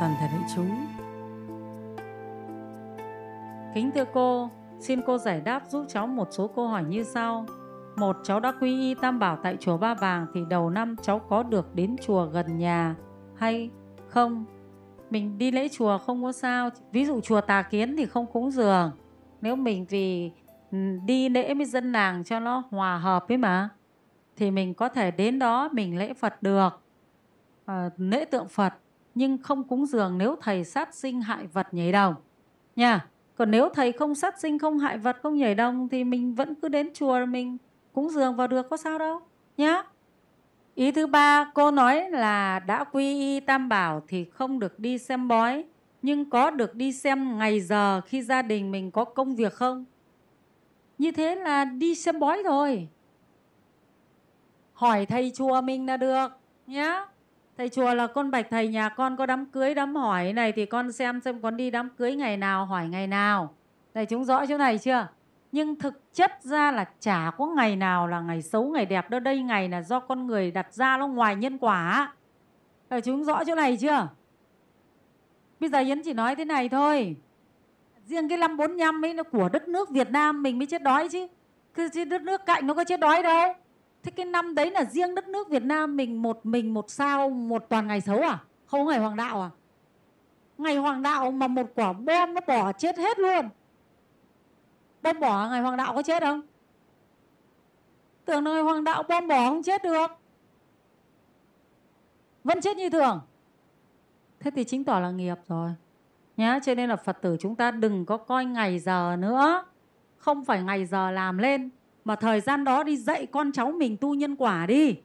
toàn thể đại chúng. Kính thưa cô, xin cô giải đáp giúp cháu một số câu hỏi như sau. Một, cháu đã quy y tam bảo tại chùa Ba Vàng thì đầu năm cháu có được đến chùa gần nhà hay không? Mình đi lễ chùa không có sao. Ví dụ chùa Tà Kiến thì không cúng dường. Nếu mình vì ừ, đi lễ với dân làng cho nó hòa hợp ấy mà thì mình có thể đến đó mình lễ Phật được à, lễ tượng Phật nhưng không cúng dường nếu thầy sát sinh hại vật nhảy đồng. Nha, còn nếu thầy không sát sinh, không hại vật, không nhảy đồng thì mình vẫn cứ đến chùa mình cúng dường vào được có sao đâu. Nhá. Ý thứ ba, cô nói là đã quy y tam bảo thì không được đi xem bói, nhưng có được đi xem ngày giờ khi gia đình mình có công việc không? Như thế là đi xem bói rồi. Hỏi thầy chùa mình là được, nhá thầy chùa là con bạch thầy nhà con có đám cưới, đám hỏi này thì con xem xem con đi đám cưới ngày nào, hỏi ngày nào. Thầy chúng rõ chỗ này chưa? Nhưng thực chất ra là chả có ngày nào là ngày xấu, ngày đẹp đâu đây ngày là do con người đặt ra, nó ngoài nhân quả. Thầy chúng rõ chỗ này chưa? Bây giờ yến chỉ nói thế này thôi. Riêng cái năm 45 ấy, nó của đất nước Việt Nam mình mới chết đói chứ. Chứ đất nước cạnh nó có chết đói đâu thế cái năm đấy là riêng đất nước Việt Nam mình một mình, một sao, một toàn ngày xấu à? Không ngày hoàng đạo à? Ngày hoàng đạo mà một quả bom nó bỏ chết hết luôn. Bom bỏ ngày hoàng đạo có chết không? Tưởng là ngày hoàng đạo bom bỏ không chết được. Vẫn chết như thường. Thế thì chính tỏ là nghiệp rồi. Nhá, cho nên là phật tử chúng ta đừng có coi ngày giờ nữa. Không phải ngày giờ làm lên mà thời gian đó đi dạy con cháu mình tu nhân quả đi.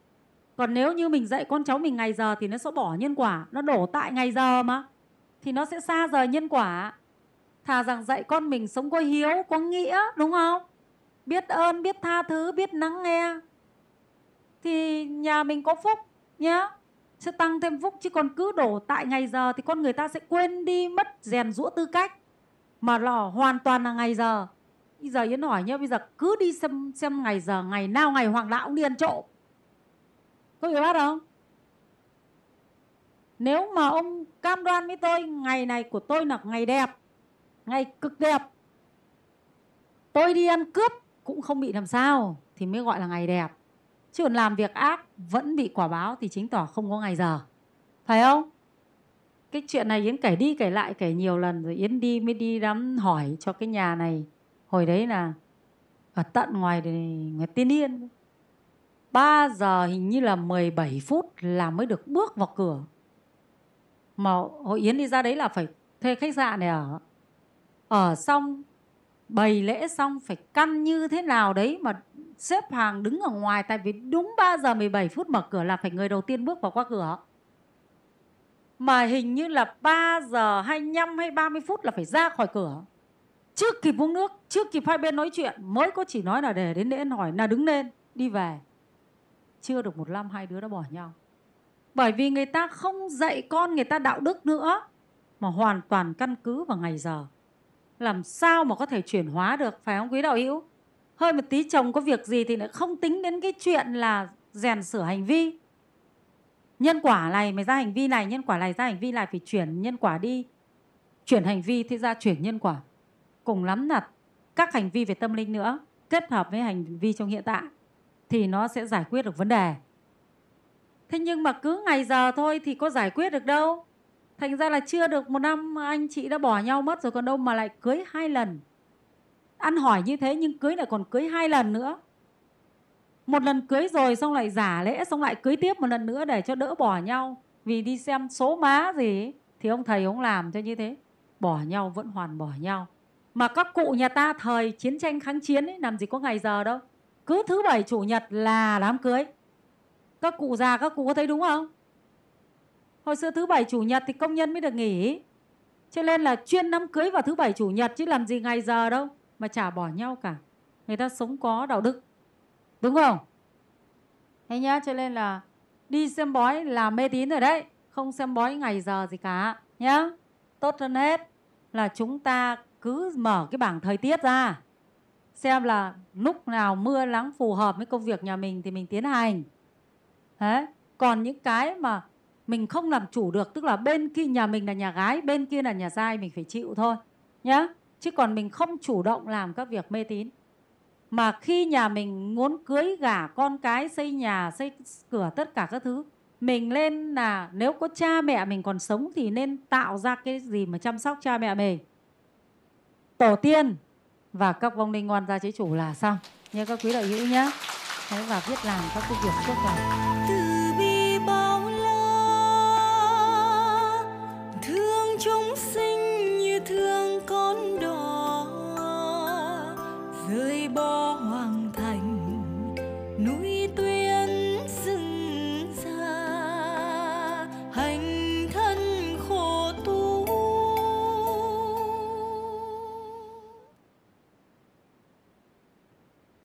Còn nếu như mình dạy con cháu mình ngày giờ thì nó sẽ bỏ nhân quả, nó đổ tại ngày giờ mà. Thì nó sẽ xa rời nhân quả. Thà rằng dạy con mình sống có hiếu, có nghĩa, đúng không? Biết ơn, biết tha thứ, biết lắng nghe. Thì nhà mình có phúc nhá. Sẽ tăng thêm phúc, chứ còn cứ đổ tại ngày giờ thì con người ta sẽ quên đi, mất rèn rũa tư cách. Mà lò hoàn toàn là ngày giờ bây giờ yến hỏi nhá, bây giờ cứ đi xem xem ngày giờ, ngày nào ngày hoàng đạo cũng đi ăn trộm. Có hiểu bắt không? Nếu mà ông cam đoan với tôi, ngày này của tôi là ngày đẹp, ngày cực đẹp, tôi đi ăn cướp cũng không bị làm sao thì mới gọi là ngày đẹp. Chứ còn làm việc ác vẫn bị quả báo thì chính tỏ không có ngày giờ. Phải không? Cái chuyện này yến kể đi kể lại kể nhiều lần rồi yến đi mới đi đám hỏi cho cái nhà này hồi đấy là ở tận ngoài người tiên yên. 3 giờ hình như là 17 phút là mới được bước vào cửa. Mà hội yến đi ra đấy là phải thuê khách sạn để ở. Ở xong, bày lễ xong phải căn như thế nào đấy mà xếp hàng đứng ở ngoài. Tại vì đúng 3 giờ 17 phút mở cửa là phải người đầu tiên bước vào qua cửa. Mà hình như là 3 giờ 25 hay 30 phút là phải ra khỏi cửa chưa kịp uống nước chưa kịp hai bên nói chuyện, mới có chỉ nói là để đến lễ hỏi là đứng lên, đi về. Chưa được một năm, hai đứa đã bỏ nhau. Bởi vì người ta không dạy con người ta đạo đức nữa, mà hoàn toàn căn cứ vào ngày giờ. Làm sao mà có thể chuyển hóa được, phải không quý đạo hữu? Hơi một tí chồng có việc gì thì lại không tính đến cái chuyện là rèn sửa hành vi. Nhân quả này mới ra hành vi này, nhân quả này ra hành vi này phải chuyển nhân quả đi. Chuyển hành vi thì ra chuyển nhân quả cùng lắm là các hành vi về tâm linh nữa, kết hợp với hành vi trong hiện tại, thì nó sẽ giải quyết được vấn đề. Thế nhưng mà cứ ngày giờ thôi thì có giải quyết được đâu. Thành ra là chưa được một năm anh chị đã bỏ nhau mất rồi còn đâu mà lại cưới hai lần. Ăn hỏi như thế nhưng cưới lại còn cưới hai lần nữa. Một lần cưới rồi xong lại giả lễ, xong lại cưới tiếp một lần nữa để cho đỡ bỏ nhau. Vì đi xem số má gì, thì ông thầy ông làm cho như thế. Bỏ nhau vẫn hoàn bỏ nhau mà các cụ nhà ta thời chiến tranh kháng chiến ấy, làm gì có ngày giờ đâu. Cứ thứ bảy chủ nhật là đám cưới. Các cụ già, các cụ có thấy đúng không? Hồi xưa thứ bảy chủ nhật thì công nhân mới được nghỉ. Cho nên là chuyên đám cưới vào thứ bảy chủ nhật chứ làm gì ngày giờ đâu, mà chả bỏ nhau cả. Người ta sống có đạo đức. Đúng không? Thế nhá, cho nên là đi xem bói là mê tín rồi đấy. Không xem bói ngày giờ gì cả, nhá. Tốt hơn hết là chúng ta cứ mở cái bảng thời tiết ra. Xem là lúc nào mưa nắng phù hợp với công việc nhà mình thì mình tiến hành. Thế. còn những cái mà mình không làm chủ được, tức là bên kia nhà mình là nhà gái, bên kia là nhà trai, mình phải chịu thôi, nhá. Chứ còn mình không chủ động làm các việc mê tín. Mà khi nhà mình muốn cưới gả con cái, xây nhà, xây cửa tất cả các thứ, mình lên là nếu có cha mẹ mình còn sống thì nên tạo ra cái gì mà chăm sóc cha mẹ mình? Tổ tiên. Và các vong linh ngoan gia chế chủ là xong nhớ các quý đạo hữu nhé Thế và biết làm các công việc tốt lành